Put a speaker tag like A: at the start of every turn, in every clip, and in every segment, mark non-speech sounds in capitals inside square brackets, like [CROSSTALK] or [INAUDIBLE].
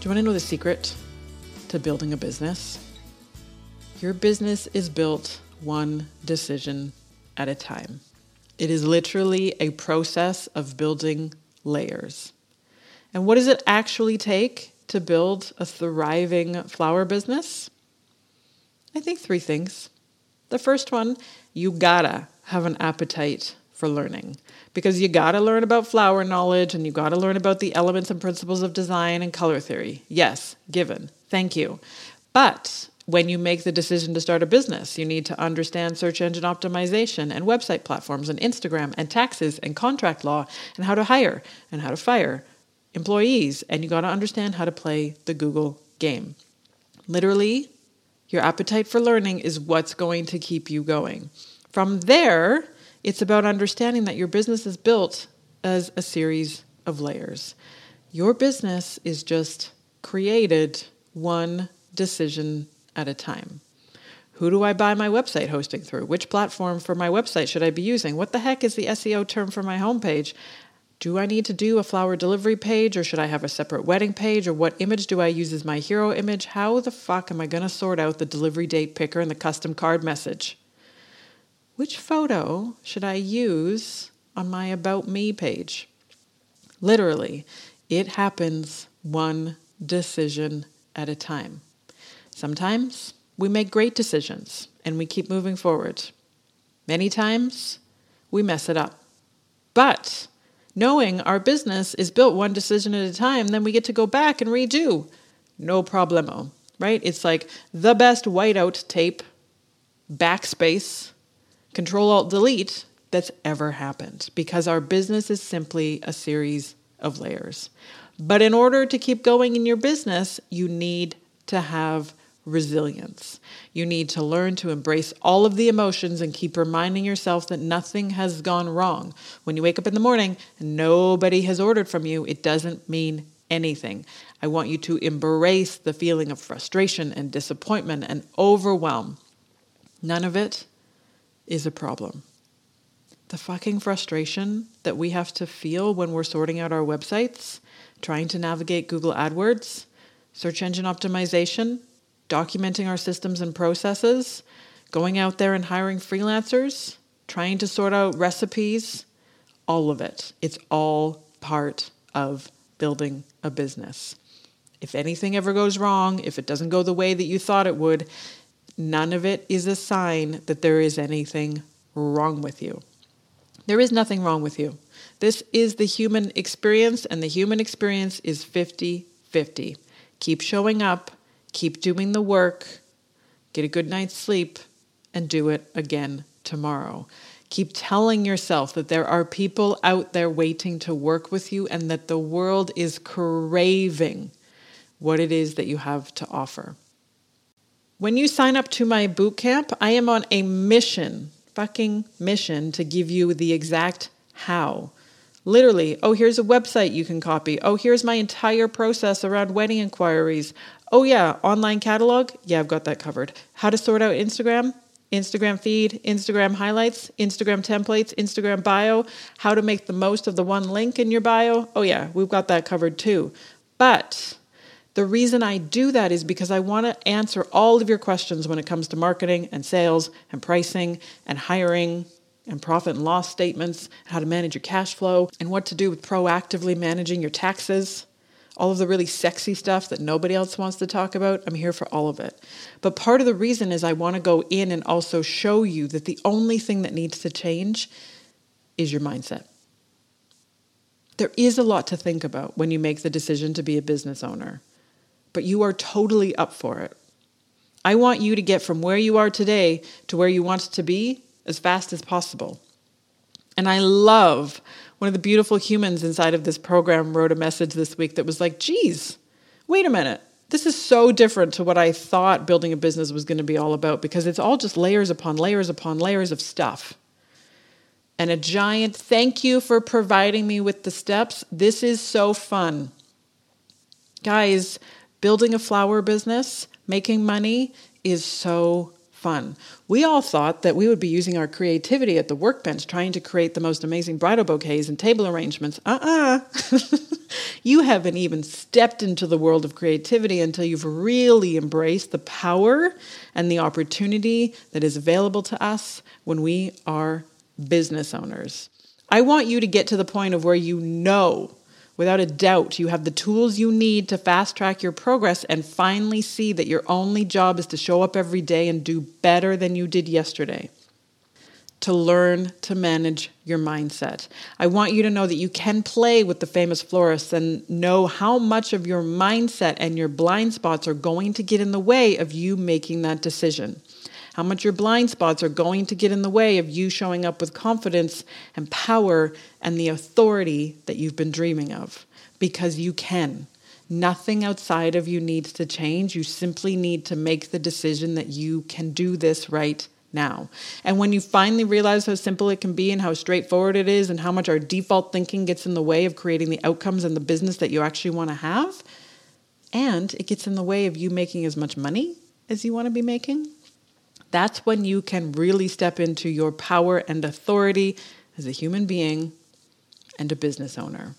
A: Do you want to know the secret to building a business? Your business is built one decision at a time. It is literally a process of building layers. And what does it actually take to build a thriving flower business? I think three things. The first one, you gotta have an appetite for learning because you got to learn about flower knowledge and you got to learn about the elements and principles of design and color theory. Yes, given. Thank you. But when you make the decision to start a business, you need to understand search engine optimization and website platforms and Instagram and taxes and contract law and how to hire and how to fire employees. And you got to understand how to play the Google game. Literally, your appetite for learning is what's going to keep you going. From there, it's about understanding that your business is built as a series of layers. Your business is just created one decision at a time. Who do I buy my website hosting through? Which platform for my website should I be using? What the heck is the SEO term for my homepage? Do I need to do a flower delivery page or should I have a separate wedding page? Or what image do I use as my hero image? How the fuck am I going to sort out the delivery date picker and the custom card message? Which photo should I use on my About Me page? Literally, it happens one decision at a time. Sometimes we make great decisions and we keep moving forward. Many times we mess it up. But knowing our business is built one decision at a time, then we get to go back and redo. No problemo, right? It's like the best whiteout tape, backspace, Control Alt Delete that's ever happened because our business is simply a series of layers. But in order to keep going in your business, you need to have resilience. You need to learn to embrace all of the emotions and keep reminding yourself that nothing has gone wrong. When you wake up in the morning and nobody has ordered from you, it doesn't mean anything. I want you to embrace the feeling of frustration and disappointment and overwhelm. None of it is a problem. The fucking frustration that we have to feel when we're sorting out our websites, trying to navigate Google AdWords, search engine optimization, documenting our systems and processes, going out there and hiring freelancers, trying to sort out recipes, all of it. It's all part of building a business. If anything ever goes wrong, if it doesn't go the way that you thought it would, None of it is a sign that there is anything wrong with you. There is nothing wrong with you. This is the human experience, and the human experience is 50 50. Keep showing up, keep doing the work, get a good night's sleep, and do it again tomorrow. Keep telling yourself that there are people out there waiting to work with you and that the world is craving what it is that you have to offer. When you sign up to my boot camp, I am on a mission, fucking mission, to give you the exact how. Literally, oh, here's a website you can copy. Oh, here's my entire process around wedding inquiries. Oh, yeah, online catalog. Yeah, I've got that covered. How to sort out Instagram, Instagram feed, Instagram highlights, Instagram templates, Instagram bio, how to make the most of the one link in your bio. Oh, yeah, we've got that covered too. But the reason I do that is because I want to answer all of your questions when it comes to marketing and sales and pricing and hiring and profit and loss statements, how to manage your cash flow, and what to do with proactively managing your taxes. All of the really sexy stuff that nobody else wants to talk about, I'm here for all of it. But part of the reason is I want to go in and also show you that the only thing that needs to change is your mindset. There is a lot to think about when you make the decision to be a business owner but you are totally up for it. I want you to get from where you are today to where you want to be as fast as possible. And I love one of the beautiful humans inside of this program wrote a message this week that was like, geez, wait a minute. This is so different to what I thought building a business was going to be all about because it's all just layers upon layers upon layers of stuff. And a giant thank you for providing me with the steps. This is so fun. Guys, Building a flower business, making money is so fun. We all thought that we would be using our creativity at the workbench trying to create the most amazing bridal bouquets and table arrangements. Uh uh-uh. uh [LAUGHS] You haven't even stepped into the world of creativity until you've really embraced the power and the opportunity that is available to us when we are business owners. I want you to get to the point of where you know without a doubt you have the tools you need to fast track your progress and finally see that your only job is to show up every day and do better than you did yesterday to learn to manage your mindset. I want you to know that you can play with the famous florists and know how much of your mindset and your blind spots are going to get in the way of you making that decision. How much your blind spots are going to get in the way of you showing up with confidence and power and the authority that you've been dreaming of. Because you can. Nothing outside of you needs to change. You simply need to make the decision that you can do this right now. And when you finally realize how simple it can be and how straightforward it is and how much our default thinking gets in the way of creating the outcomes and the business that you actually want to have, and it gets in the way of you making as much money as you want to be making, that's when you can really step into your power and authority as a human being and a business owner.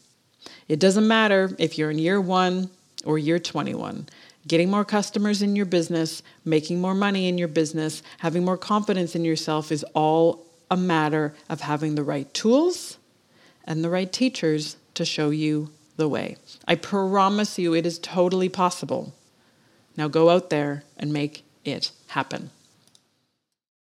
A: It doesn't matter if you're in year one or year 21 getting more customers in your business, making more money in your business, having more confidence in yourself is all a matter of having the right tools and the right teachers to show you the way. I promise you it is totally possible. Now go out there and make it happen.